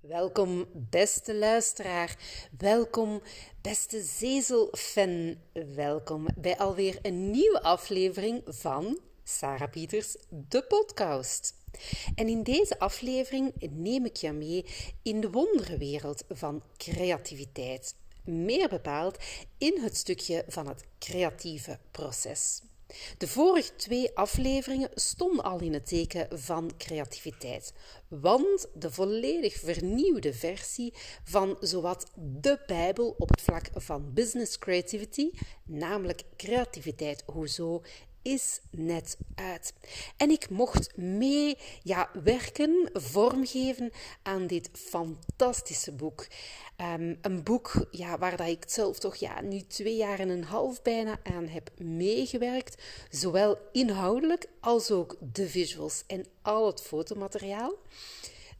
Welkom, beste luisteraar. Welkom, beste zezelfan. Welkom bij alweer een nieuwe aflevering van Sarah Pieters, de podcast. En in deze aflevering neem ik je mee in de wonderwereld van creativiteit. Meer bepaald in het stukje van het creatieve proces. De vorige twee afleveringen stonden al in het teken van creativiteit, want de volledig vernieuwde versie van zowat de Bijbel op het vlak van business creativity, namelijk creativiteit hoezo, is net uit. En ik mocht mee ja, werken, vormgeven aan dit fantastische boek. Ehm, een boek ja, waar dat ik zelf toch ja, nu twee jaar en een half bijna aan heb meegewerkt. Zowel inhoudelijk als ook de visuals en al het fotomateriaal.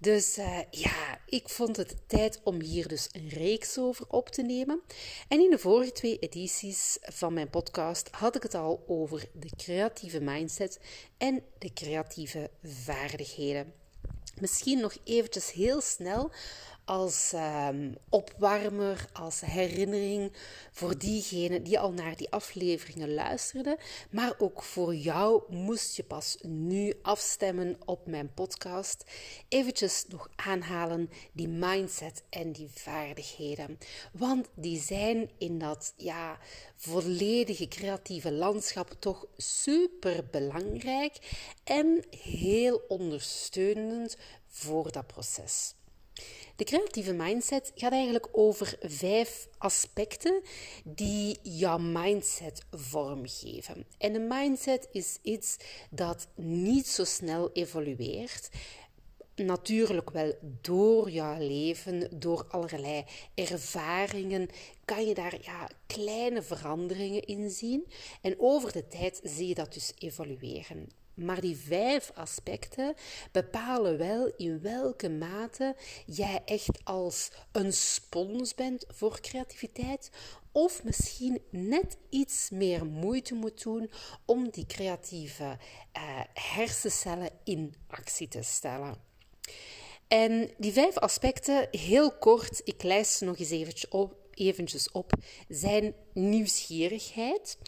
Dus uh, ja, ik vond het tijd om hier dus een reeks over op te nemen. En in de vorige twee edities van mijn podcast had ik het al over de creatieve mindset en de creatieve vaardigheden. Misschien nog eventjes heel snel als um, opwarmer, als herinnering voor diegenen die al naar die afleveringen luisterden. Maar ook voor jou moest je pas nu afstemmen op mijn podcast. Eventjes nog aanhalen die mindset en die vaardigheden. Want die zijn in dat ja, volledige creatieve landschap toch super belangrijk en heel ondersteunend voor dat proces. De creatieve mindset gaat eigenlijk over vijf aspecten die jouw mindset vormgeven. En een mindset is iets dat niet zo snel evolueert. Natuurlijk wel door jouw leven, door allerlei ervaringen, kan je daar ja, kleine veranderingen in zien. En over de tijd zie je dat dus evolueren. Maar die vijf aspecten bepalen wel in welke mate jij echt als een spons bent voor creativiteit, of misschien net iets meer moeite moet doen om die creatieve uh, hersencellen in actie te stellen. En die vijf aspecten, heel kort, ik lijst ze nog eens eventjes op, eventjes op zijn nieuwsgierigheid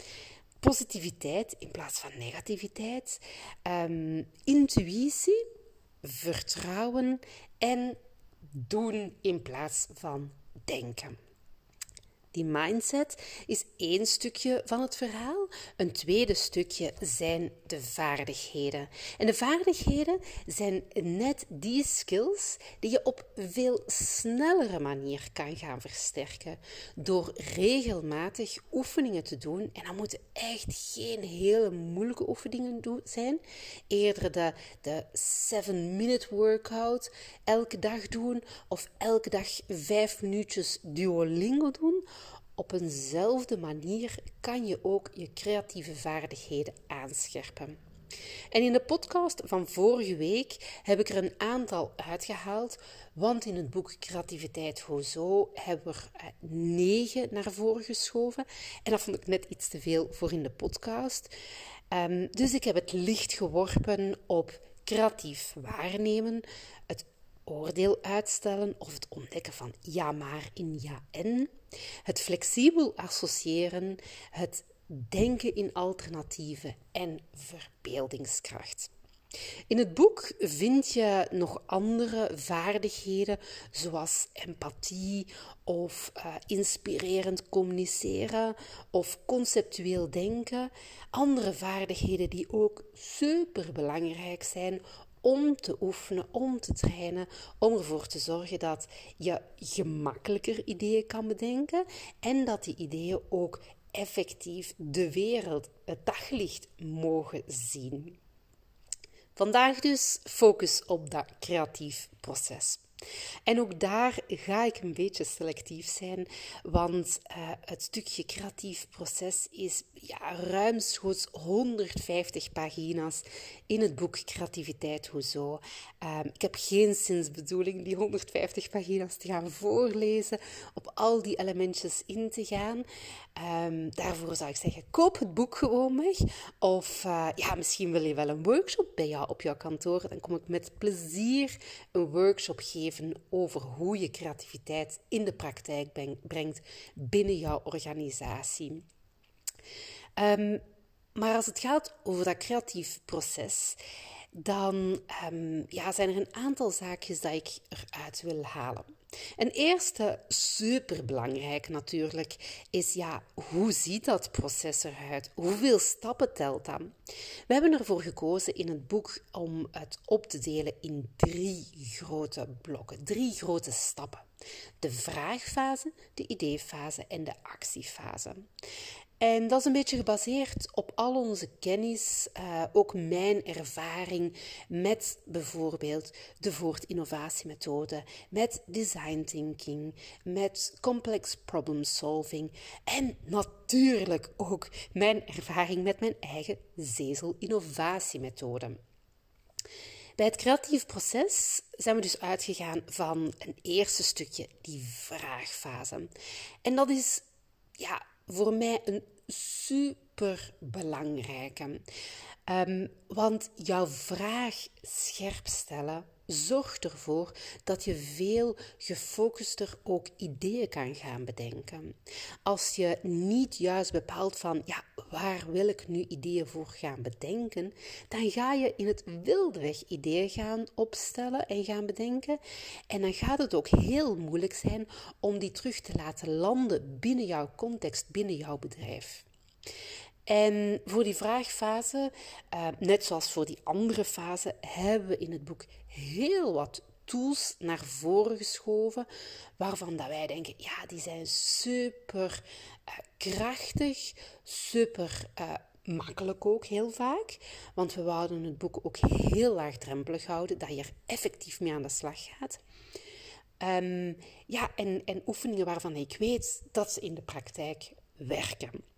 positiviteit in plaats van negativiteit, um, intuïtie, vertrouwen en doen in plaats van denken. Die mindset is één stukje van het verhaal. Een tweede stukje zijn de vaardigheden. En de vaardigheden zijn net die skills die je op veel snellere manier kan gaan versterken. Door regelmatig oefeningen te doen. En dat moeten echt geen hele moeilijke oefeningen zijn. Eerder de, de 7-minute workout elke dag doen. Of elke dag vijf minuutjes Duolingo doen op eenzelfde manier kan je ook je creatieve vaardigheden aanscherpen. En in de podcast van vorige week heb ik er een aantal uitgehaald, want in het boek Creativiteit Hozo hebben we er eh, negen naar voren geschoven. En dat vond ik net iets te veel voor in de podcast. Um, dus ik heb het licht geworpen op creatief waarnemen, het oordeel uitstellen of het ontdekken van ja maar in ja en, het flexibel associëren, het denken in alternatieven en verbeeldingskracht. In het boek vind je nog andere vaardigheden zoals empathie of uh, inspirerend communiceren of conceptueel denken. Andere vaardigheden die ook super belangrijk zijn om te oefenen, om te trainen, om ervoor te zorgen dat je gemakkelijker ideeën kan bedenken en dat die ideeën ook effectief de wereld, het daglicht mogen zien. Vandaag dus focus op dat creatief proces. En ook daar ga ik een beetje selectief zijn, want uh, het stukje creatief proces is ja, ruimschoots 150 pagina's in het boek Creativiteit Hoezo. Uh, ik heb geen zinsbedoeling die 150 pagina's te gaan voorlezen, op al die elementjes in te gaan. Um, daarvoor zou ik zeggen, koop het boek gewoon weg. Of uh, ja, misschien wil je wel een workshop bij jou op jouw kantoor. Dan kom ik met plezier een workshop geven over hoe je creativiteit in de praktijk brengt binnen jouw organisatie. Um, maar als het gaat over dat creatief proces, dan um, ja, zijn er een aantal zaakjes dat ik eruit wil halen. Een eerste superbelangrijk natuurlijk is ja, hoe ziet dat proces eruit? Hoeveel stappen telt dat? We hebben ervoor gekozen in het boek om het op te delen in drie grote blokken, drie grote stappen. De vraagfase, de ideefase en de actiefase. En dat is een beetje gebaseerd op al onze kennis, uh, ook mijn ervaring met bijvoorbeeld de Voort-innovatiemethode, met design thinking, met complex problem solving en natuurlijk ook mijn ervaring met mijn eigen Zezel-innovatiemethode. Bij het creatief proces zijn we dus uitgegaan van een eerste stukje, die vraagfase. En dat is ja, voor mij een super belangrijke. Um, want jouw vraag scherp stellen zorgt ervoor dat je veel gefocuster ook ideeën kan gaan bedenken. Als je niet juist bepaalt van, ja, waar wil ik nu ideeën voor gaan bedenken, dan ga je in het wildweg ideeën gaan opstellen en gaan bedenken. En dan gaat het ook heel moeilijk zijn om die terug te laten landen binnen jouw context, binnen jouw bedrijf. En voor die vraagfase, uh, net zoals voor die andere fase, hebben we in het boek heel wat tools naar voren geschoven, waarvan dat wij denken, ja, die zijn super uh, krachtig, super uh, makkelijk ook heel vaak. Want we wouden het boek ook heel laagdrempelig houden, dat je er effectief mee aan de slag gaat. Um, ja, en, en oefeningen waarvan ik weet dat ze in de praktijk werken.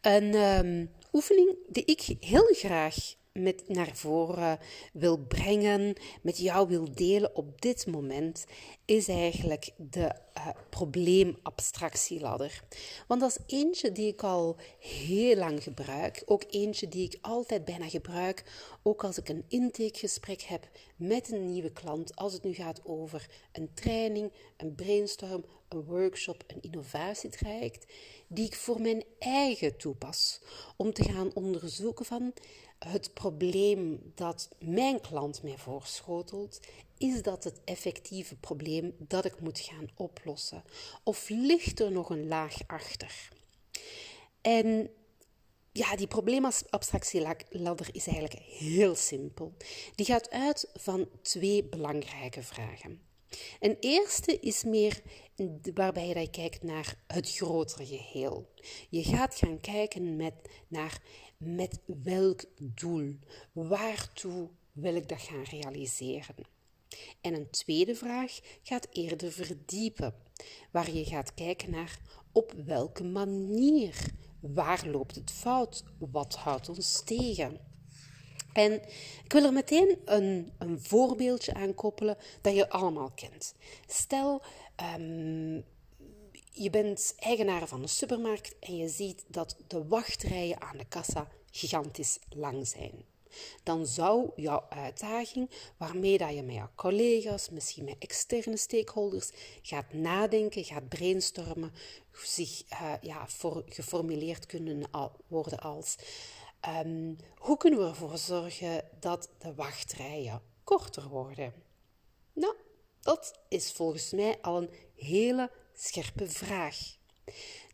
Een um, oefening die ik heel graag met naar voren wil brengen, met jou wil delen op dit moment, is eigenlijk de uh, probleemabstractieladder. Want dat is eentje die ik al heel lang gebruik. Ook eentje die ik altijd bijna gebruik. Ook als ik een intakegesprek heb met een nieuwe klant. Als het nu gaat over een training, een brainstorm, een workshop, een innovatietraject. Die ik voor mijn eigen toepas. Om te gaan onderzoeken van het probleem dat mijn klant mij voorschotelt, is dat het effectieve probleem dat ik moet gaan oplossen? Of ligt er nog een laag achter? En ja, die probleemabstractieladder is eigenlijk heel simpel. Die gaat uit van twee belangrijke vragen. Een eerste is meer waarbij je kijkt naar het grotere geheel. Je gaat gaan kijken met, naar met welk doel, waartoe wil ik dat gaan realiseren. En een tweede vraag gaat eerder verdiepen, waar je gaat kijken naar op welke manier, waar loopt het fout, wat houdt ons tegen. En ik wil er meteen een, een voorbeeldje aan koppelen dat je allemaal kent. Stel, um, je bent eigenaar van een supermarkt en je ziet dat de wachtrijen aan de kassa gigantisch lang zijn. Dan zou jouw uitdaging, waarmee dat je met jouw collega's, misschien met externe stakeholders, gaat nadenken, gaat brainstormen, zich uh, ja, geformuleerd kunnen worden als um, hoe kunnen we ervoor zorgen dat de wachtrijen korter worden? Nou, dat is volgens mij al een hele scherpe vraag.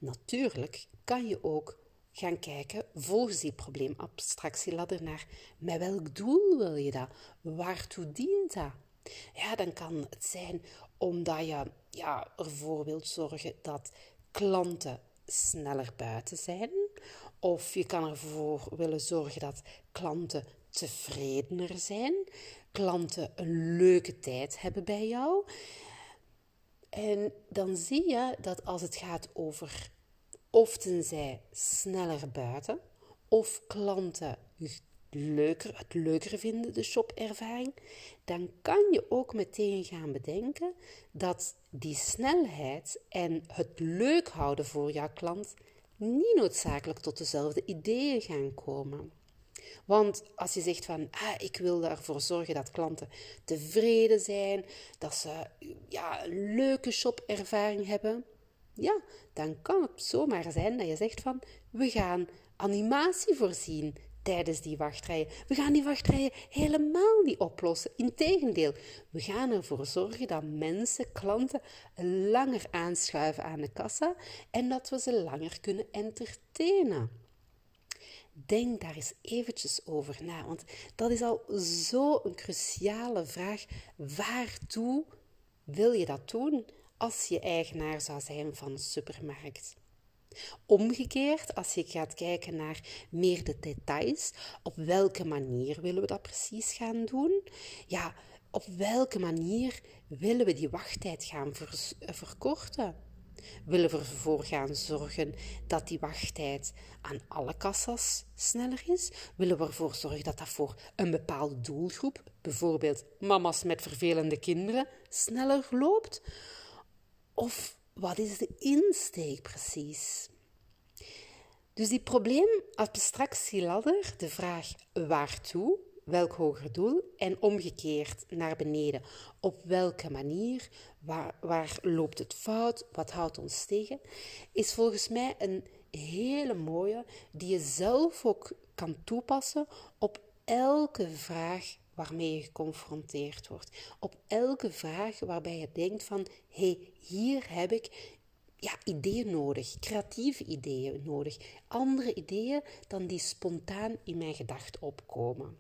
Natuurlijk kan je ook gaan kijken volgens die probleemabstractieladder naar met welk doel wil je dat? Waartoe dient dat? Ja, dan kan het zijn omdat je ja, ervoor wilt zorgen dat klanten sneller buiten zijn. Of je kan ervoor willen zorgen dat klanten tevredener zijn, klanten een leuke tijd hebben bij jou. En dan zie je dat als het gaat over of tenzij sneller buiten, of klanten leuker, het leuker vinden, de shopervaring, dan kan je ook meteen gaan bedenken dat die snelheid en het leuk houden voor jouw klant niet noodzakelijk tot dezelfde ideeën gaan komen. Want als je zegt van, ah, ik wil ervoor zorgen dat klanten tevreden zijn, dat ze ja, een leuke shopervaring hebben, ja, dan kan het zomaar zijn dat je zegt van, we gaan animatie voorzien tijdens die wachtrijen. We gaan die wachtrijen helemaal niet oplossen. Integendeel, we gaan ervoor zorgen dat mensen, klanten, langer aanschuiven aan de kassa en dat we ze langer kunnen entertainen. Denk daar eens eventjes over na, want dat is al zo'n cruciale vraag. Waartoe wil je dat doen als je eigenaar zou zijn van een supermarkt? Omgekeerd, als je gaat kijken naar meer de details, op welke manier willen we dat precies gaan doen? Ja, op welke manier willen we die wachttijd gaan verkorten? Willen we ervoor gaan zorgen dat die wachttijd aan alle kassas sneller is? Willen we ervoor zorgen dat dat voor een bepaalde doelgroep, bijvoorbeeld mama's met vervelende kinderen, sneller loopt? Of wat is de insteek precies? Dus die probleemabstractieladder, de vraag waartoe, welk hoger doel? En omgekeerd naar beneden. Op welke manier, waar, waar loopt het fout, wat houdt ons tegen, is volgens mij een hele mooie die je zelf ook kan toepassen op elke vraag waarmee je geconfronteerd wordt. Op elke vraag waarbij je denkt van, hé, hey, hier heb ik ja, ideeën nodig, creatieve ideeën nodig, andere ideeën dan die spontaan in mijn gedachten opkomen.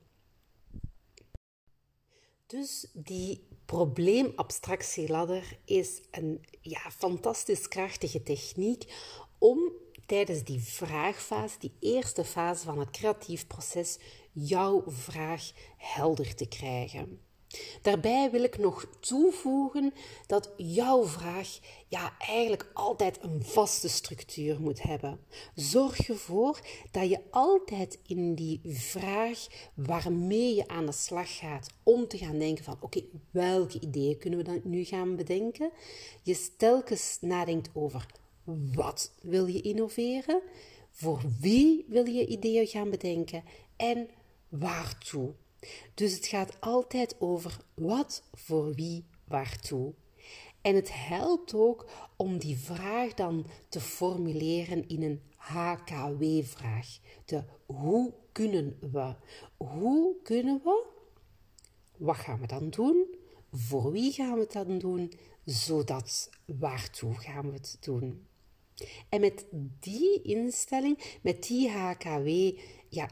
Dus die probleemabstractieladder is een ja, fantastisch krachtige techniek om tijdens die vraagfase, die eerste fase van het creatief proces, jouw vraag helder te krijgen. Daarbij wil ik nog toevoegen dat jouw vraag ja, eigenlijk altijd een vaste structuur moet hebben. Zorg ervoor dat je altijd in die vraag waarmee je aan de slag gaat om te gaan denken van oké, welke ideeën kunnen we dan nu gaan bedenken? Je telkens nadenkt over wat wil je innoveren? Voor wie wil je ideeën gaan bedenken? En waartoe? Dus het gaat altijd over wat, voor wie, waartoe. En het helpt ook om die vraag dan te formuleren in een HKW-vraag. De hoe kunnen we? Hoe kunnen we? Wat gaan we dan doen? Voor wie gaan we het dan doen? Zodat waartoe gaan we het doen? En met die instelling, met die HKW-structuur, ja,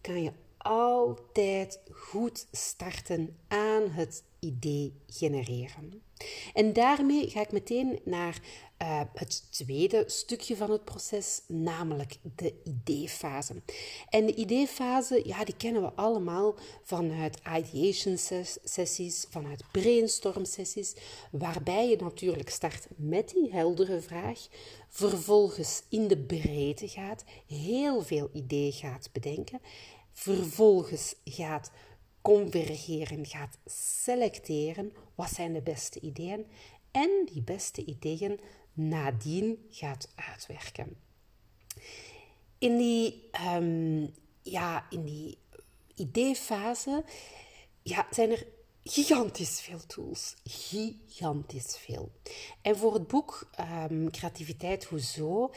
kan je altijd goed starten aan het idee genereren. En daarmee ga ik meteen naar uh, het tweede stukje van het proces, namelijk de ideefase. En de ideefase, ja, die kennen we allemaal vanuit ideation sessies, vanuit brainstorm sessies, waarbij je natuurlijk start met die heldere vraag, vervolgens in de breedte gaat, heel veel ideeën gaat bedenken vervolgens gaat convergeren, gaat selecteren wat zijn de beste ideeën en die beste ideeën nadien gaat uitwerken. In die, um, ja, in die ideefase ja, zijn er gigantisch veel tools. Gigantisch veel. En voor het boek um, Creativiteit Hoezo,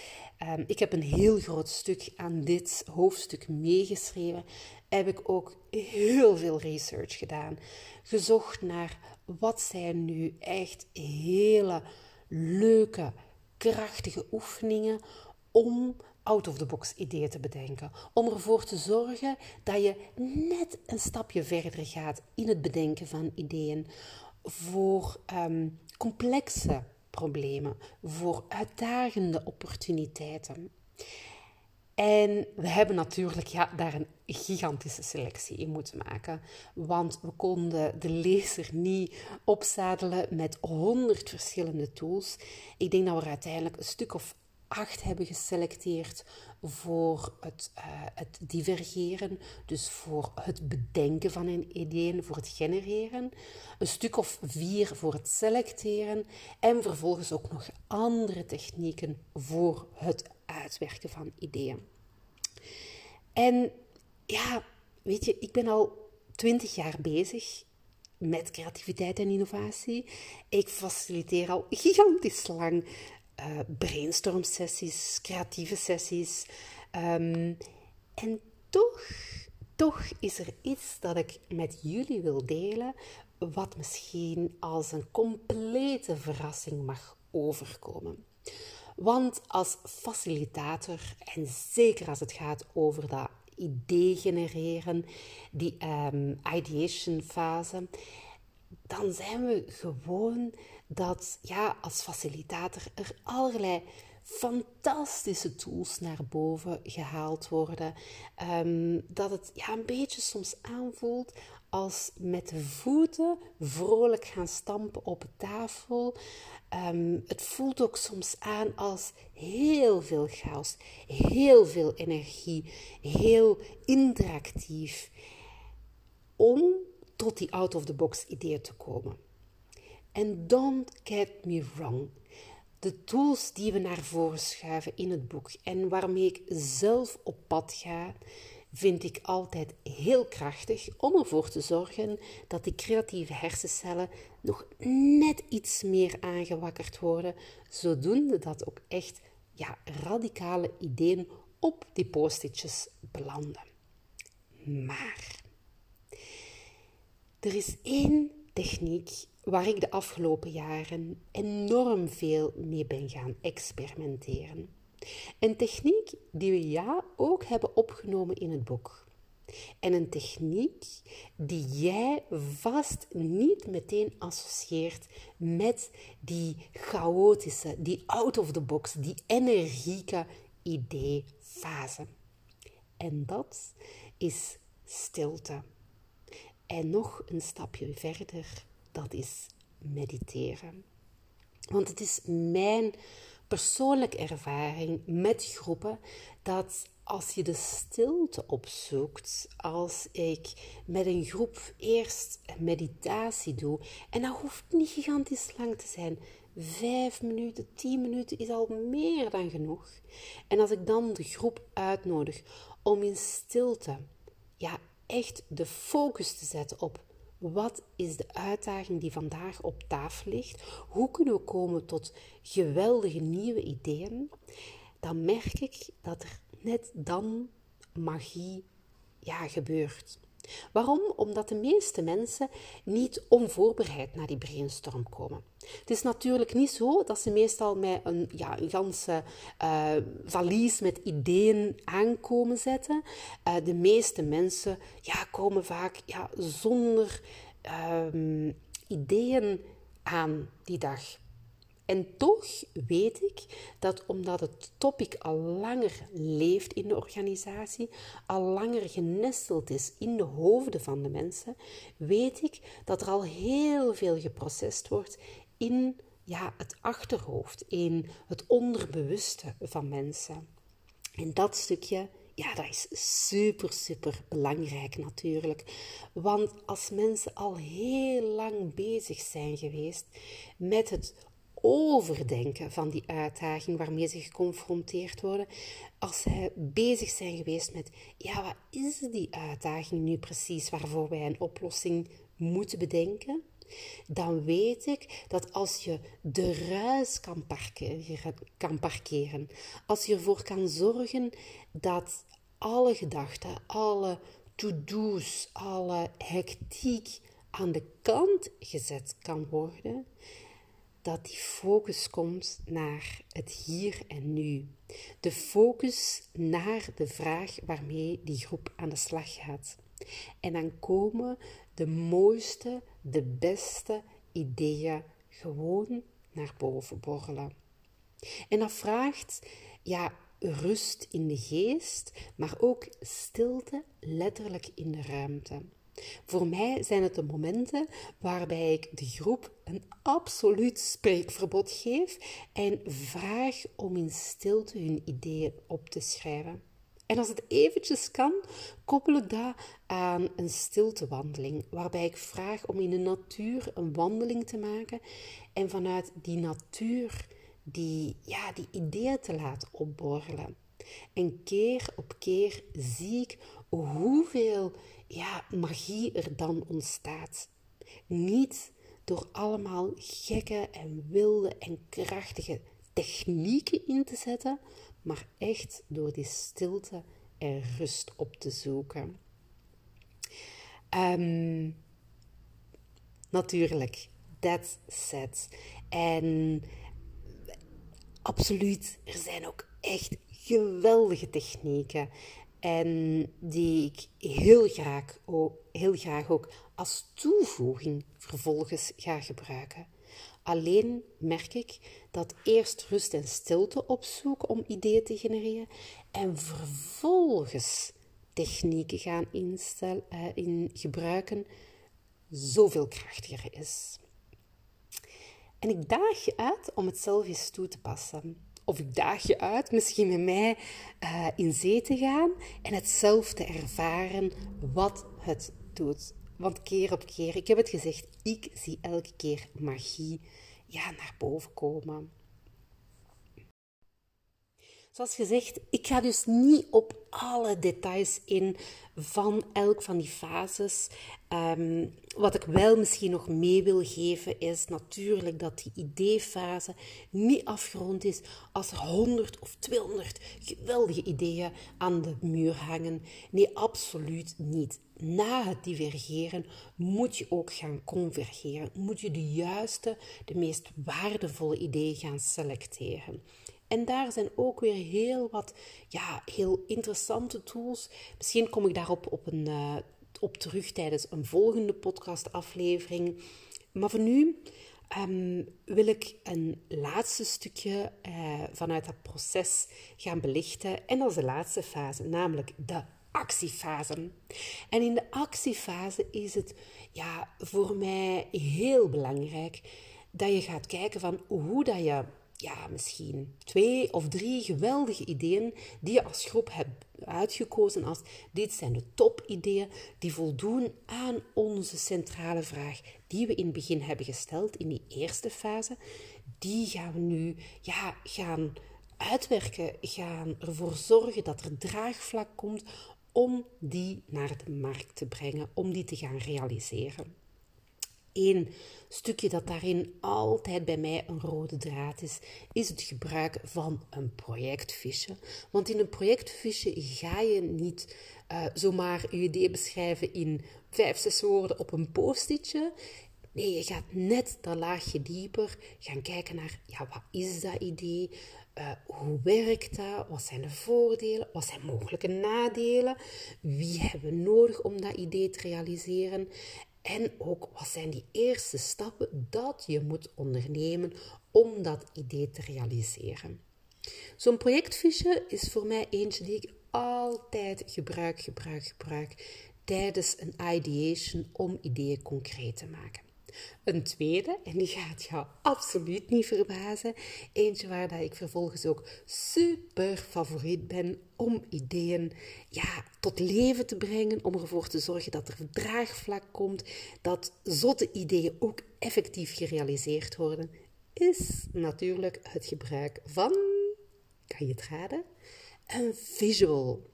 um, ik heb een heel groot stuk aan dit hoofdstuk meegeschreven, heb ik ook heel veel research gedaan. Gezocht naar wat zijn nu echt hele leuke, krachtige oefeningen om out-of-the-box ideeën te bedenken. Om ervoor te zorgen dat je net een stapje verder gaat in het bedenken van ideeën voor um, complexe problemen, voor uitdagende opportuniteiten. En we hebben natuurlijk ja, daar een gigantische selectie in moeten maken. Want we konden de lezer niet opzadelen met honderd verschillende tools. Ik denk dat we uiteindelijk een stuk of acht hebben geselecteerd voor het, uh, het divergeren, dus voor het bedenken van een ideeën, voor het genereren. Een stuk of vier voor het selecteren en vervolgens ook nog andere technieken voor het uitwerken van ideeën. En ja, weet je, ik ben al twintig jaar bezig met creativiteit en innovatie. Ik faciliteer al gigantisch lang uh, brainstorm sessies, creatieve sessies. Um, en toch, toch is er iets dat ik met jullie wil delen, wat misschien als een complete verrassing mag overkomen. Want als facilitator, en zeker als het gaat over dat idee genereren, die um, ideation fase, dan zijn we gewoon dat ja, als facilitator er allerlei fantastische tools naar boven gehaald worden. Um, dat het ja, een beetje soms aanvoelt als met de voeten vrolijk gaan stampen op tafel. Um, het voelt ook soms aan als heel veel chaos, heel veel energie, heel interactief. Om tot die out-of-the-box ideeën te komen. En don't get me wrong. De tools die we naar voren schuiven in het boek en waarmee ik zelf op pad ga, vind ik altijd heel krachtig om ervoor te zorgen dat die creatieve hersencellen nog net iets meer aangewakkerd worden, zodoende dat ook echt ja, radicale ideeën op die post-itjes belanden. Maar er is één techniek waar ik de afgelopen jaren enorm veel mee ben gaan experimenteren. Een techniek die we ja ook hebben opgenomen in het boek. En een techniek die jij vast niet meteen associeert met die chaotische, die out of the box, die energieke idee-fase. En dat is stilte. En nog een stapje verder, dat is mediteren. Want het is mijn persoonlijke ervaring met groepen dat als je de stilte opzoekt, als ik met een groep eerst meditatie doe, en dat hoeft niet gigantisch lang te zijn, vijf minuten, tien minuten is al meer dan genoeg. En als ik dan de groep uitnodig om in stilte, ja, echt de focus te zetten op wat is de uitdaging die vandaag op tafel ligt? Hoe kunnen we komen tot geweldige nieuwe ideeën? Dan merk ik dat er net dan magie ja, gebeurt. Waarom? Omdat de meeste mensen niet onvoorbereid naar die brainstorm komen. Het is natuurlijk niet zo dat ze meestal met een, ja, een ganse uh, valies met ideeën aankomen zetten. Uh, de meeste mensen ja, komen vaak ja, zonder uh, ideeën aan die dag. En toch weet ik dat omdat het topic al langer leeft in de organisatie, al langer genesteld is in de hoofden van de mensen, weet ik dat er al heel veel geprocessed wordt in ja, het achterhoofd, in het onderbewuste van mensen. En dat stukje, ja, dat is super, super belangrijk natuurlijk. Want als mensen al heel lang bezig zijn geweest met het overdenken van die uitdaging waarmee ze geconfronteerd worden. Als zij bezig zijn geweest met, ja, wat is die uitdaging nu precies waarvoor wij een oplossing moeten bedenken? Dan weet ik dat als je de ruis kan parkeren, kan parkeren als je ervoor kan zorgen dat alle gedachten, alle to-do's, alle hectiek aan de kant gezet kan worden, dat die focus komt naar het hier en nu. De focus naar de vraag waarmee die groep aan de slag gaat. En dan komen de mooiste, de beste ideeën gewoon naar boven borrelen. En dat vraagt ja, rust in de geest, maar ook stilte letterlijk in de ruimte. Voor mij zijn het de momenten waarbij ik de groep een absoluut spreekverbod geef en vraag om in stilte hun ideeën op te schrijven. En als het eventjes kan, koppel ik dat aan een stiltewandeling, waarbij ik vraag om in de natuur een wandeling te maken en vanuit die natuur die, ja, die ideeën te laten opborrelen. En keer op keer zie ik hoeveel ja, magie er dan ontstaat. Niet door allemaal gekke en wilde en krachtige technieken in te zetten, maar echt door die stilte en rust op te zoeken. Ehm, natuurlijk, that's set. En absoluut, er zijn ook echt geweldige technieken. En die ik heel graag, ook, heel graag ook als toevoeging vervolgens ga gebruiken. Alleen merk ik dat eerst rust en stilte opzoeken om ideeën te genereren en vervolgens technieken gaan instellen, uh, in gebruiken zoveel krachtiger is. En ik daag je uit om het zelf eens toe te passen. Of ik daag je uit misschien met mij uh, in zee te gaan en het zelf te ervaren wat het doet. Want keer op keer, ik heb het gezegd, ik zie elke keer magie ja, naar boven komen. Zoals gezegd, ik ga dus niet op alle details in van elk van die fases. Ehm, wat ik wel misschien nog mee wil geven is natuurlijk dat die ideefase niet afgerond is als er 100 of 200 geweldige ideeën aan de muur hangen. Nee, absoluut niet. Na het divergeren moet je ook gaan convergeren. Moet je de juiste, de meest waardevolle ideeën gaan selecteren. En daar zijn ook weer heel wat ja, heel interessante tools. Misschien kom ik daarop op, een, uh, op terug tijdens een volgende podcastaflevering. Maar voor nu um, wil ik een laatste stukje uh, vanuit dat proces gaan belichten. En dat is de laatste fase, namelijk de actiefase. En in de actiefase is het ja, voor mij heel belangrijk dat je gaat kijken van hoe dat je ja, misschien twee of drie geweldige ideeën die je als groep hebt uitgekozen als dit zijn de topideeën die voldoen aan onze centrale vraag die we in het begin hebben gesteld in die eerste fase. Die gaan we nu ja, gaan uitwerken, gaan ervoor zorgen dat er draagvlak komt om die naar de markt te brengen, om die te gaan realiseren. Eén stukje dat daarin altijd bij mij een rode draad is, is het gebruik van een projectfiche. Want in een projectfiche ga je niet uh, zomaar je idee beschrijven in vijf, zes woorden op een post-itje. Nee, je gaat net dat laagje dieper gaan kijken naar, ja, wat is dat idee? Uh, hoe werkt dat? Wat zijn de voordelen? Wat zijn mogelijke nadelen? Wie hebben we nodig om dat idee te realiseren? En ook wat zijn die eerste stappen dat je moet ondernemen om dat idee te realiseren. Zo'n projectfiche is voor mij eentje die ik altijd gebruik, gebruik, gebruik tijdens een ideation om ideeën concreet te maken. Een tweede, en die gaat jou absoluut niet verbazen, eentje waar dat ik vervolgens ook super favoriet ben om ideeën ja, tot leven te brengen, om ervoor te zorgen dat er draagvlak komt, dat zotte ideeën ook effectief gerealiseerd worden, is natuurlijk het gebruik van, kan je het raden, een visual.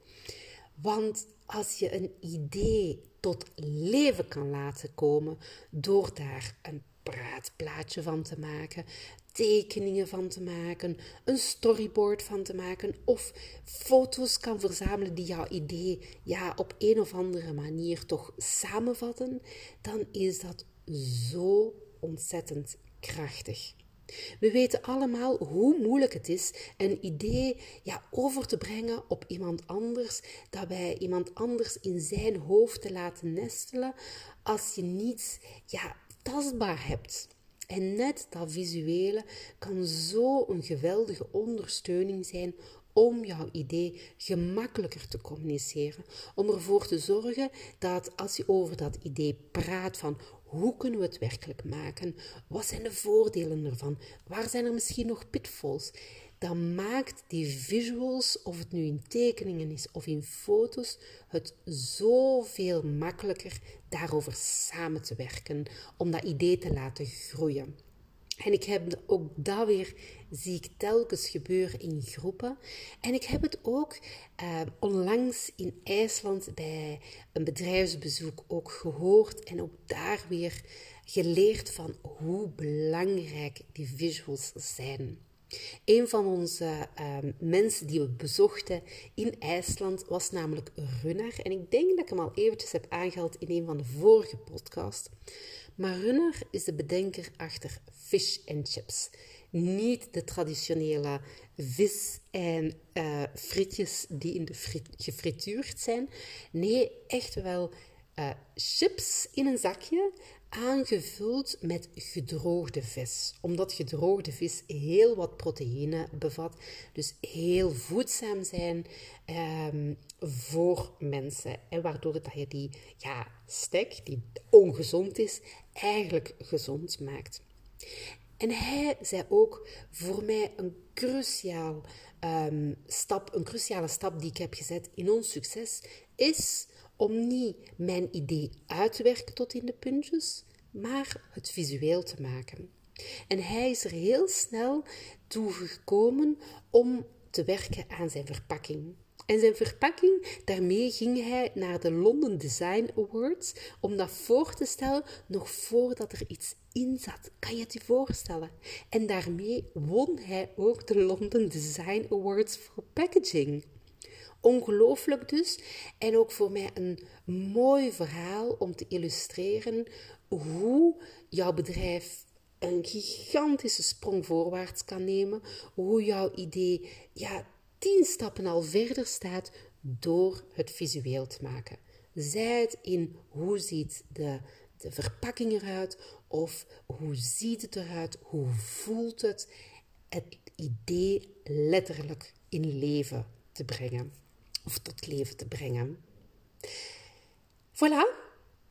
Want als je een idee tot leven kan laten komen door daar een praatplaatje van te maken, tekeningen van te maken, een storyboard van te maken of foto's kan verzamelen die jouw idee ja, op een of andere manier toch samenvatten, dan is dat zo ontzettend krachtig. We weten allemaal hoe moeilijk het is een idee ja, over te brengen op iemand anders, dat wij iemand anders in zijn hoofd te laten nestelen als je niets ja, tastbaar hebt. En net dat visuele kan zo een geweldige ondersteuning zijn om jouw idee gemakkelijker te communiceren. Om ervoor te zorgen dat als je over dat idee praat van hoe kunnen we het werkelijk maken? Wat zijn de voordelen ervan? Waar zijn er misschien nog pitfalls? Dan maakt die visuals, of het nu in tekeningen is of in foto's, het zoveel makkelijker daarover samen te werken, om dat idee te laten groeien. En ik heb ook dat weer, zie ik telkens gebeuren in groepen. En ik heb het ook uh, onlangs in IJsland bij een bedrijfsbezoek ook gehoord. En ook daar weer geleerd van hoe belangrijk die visuals zijn. Een van onze uh, mensen die we bezochten in IJsland was namelijk Runner. En ik denk dat ik hem al eventjes heb aangehaald in een van de vorige podcasts. Maar Runner is de bedenker achter fish and chips. Niet de traditionele vis en uh, frietjes die in de frit gefrituurd zijn. Nee, echt wel uh, chips in een zakje aangevuld met gedroogde vis. Omdat gedroogde vis heel wat proteïne bevat, dus heel voedzaam zijn um, voor mensen. En waardoor dat je die ja, stek, die ongezond is, eigenlijk gezond maakt. En hij zei ook voor mij een cruciaal um, stap, een cruciale stap die ik heb gezet in ons succes, is om niet mijn idee uit te werken tot in de puntjes, maar het visueel te maken. En hij is er heel snel toe gekomen om te werken aan zijn verpakking. En zijn verpakking, daarmee ging hij naar de London Design Awards om dat voor te stellen nog voordat er iets in zat. Kan je het je voorstellen? En daarmee won hij ook de London Design Awards voor packaging. Ongelooflijk dus. En ook voor mij een mooi verhaal om te illustreren hoe jouw bedrijf een gigantische sprong voorwaarts kan nemen. Hoe jouw idee ja, tien stappen al verder staat door het visueel te maken. Zij het in hoe ziet de, de verpakking eruit of hoe ziet het eruit, hoe voelt het. Het idee letterlijk in leven te brengen of tot leven te brengen. Voilà,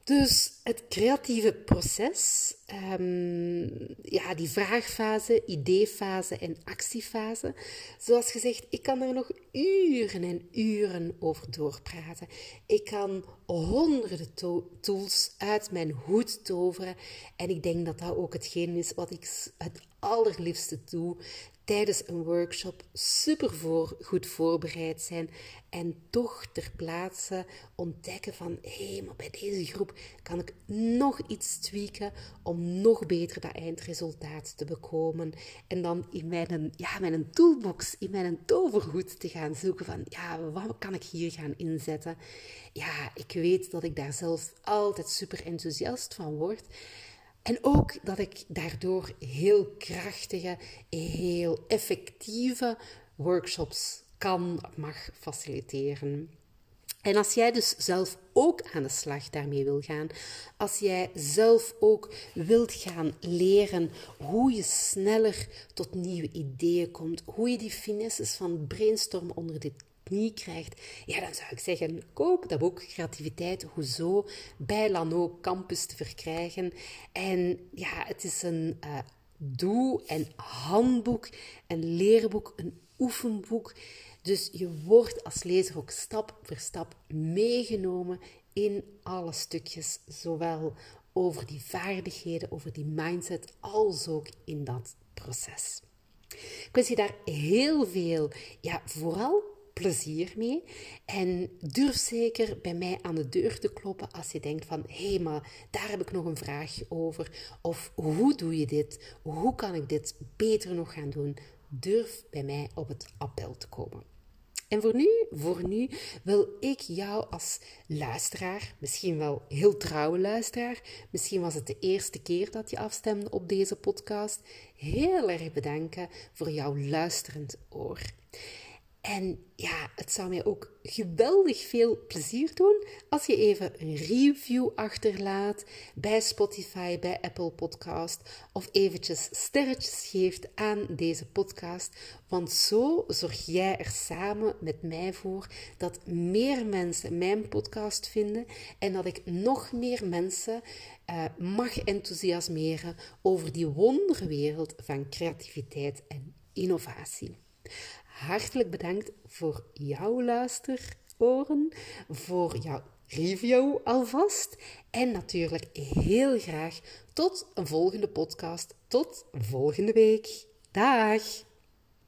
dus het creatieve proces, um, ja, die vraagfase, ideefase en actiefase. Zoals gezegd, ik kan er nog uren en uren over doorpraten. Ik kan honderden tools uit mijn hoed toveren. En ik denk dat dat ook hetgeen is wat ik het allerliefste doe tijdens een workshop super voor, goed voorbereid zijn en toch ter plaatse ontdekken van hé, hey, maar bij deze groep kan ik nog iets tweaken om nog beter dat eindresultaat te bekomen. En dan in mijn, ja, mijn toolbox, in mijn tovergoed te gaan zoeken van ja, wat kan ik hier gaan inzetten? Ja, ik weet dat ik daar zelf altijd super enthousiast van word. En ook dat ik daardoor heel krachtige, heel effectieve workshops kan, mag faciliteren. En als jij dus zelf ook aan de slag daarmee wil gaan, als jij zelf ook wilt gaan leren hoe je sneller tot nieuwe ideeën komt, hoe je die finesses van brainstormen onder de knie krijgt, ja, dan zou ik zeggen, koop dat boek Creativiteit Hoezo bij Lano Campus te verkrijgen. En ja, het is een uh, doe- en handboek, een leerboek, een oefenboek. Dus je wordt als lezer ook stap voor stap meegenomen in alle stukjes, zowel over die vaardigheden, over die mindset, als ook in dat proces. Ik wens je daar heel veel, ja, vooral plezier mee. En durf zeker bij mij aan de deur te kloppen als je denkt van hé, hey, maar daar heb ik nog een vraagje over. Of hoe doe je dit? Hoe kan ik dit beter nog gaan doen? Durf bij mij op het appel te komen. En voor nu, voor nu wil ik jou als luisteraar, misschien wel heel trouwe luisteraar, misschien was het de eerste keer dat je afstemde op deze podcast, heel erg bedanken voor jouw luisterend oor. En ja, het zou mij ook geweldig veel plezier doen als je even een review achterlaat bij Spotify, bij Apple Podcast of eventjes sterretjes geeft aan deze podcast. Want zo zorg jij er samen met mij voor dat meer mensen mijn podcast vinden en dat ik nog meer mensen uh, mag enthousiasmeren over die wonderwereld van creativiteit en innovatie hartelijk bedankt voor jouw luisteroren, voor jouw review alvast. En natuurlijk heel graag tot een volgende podcast. Tot volgende week. Dag!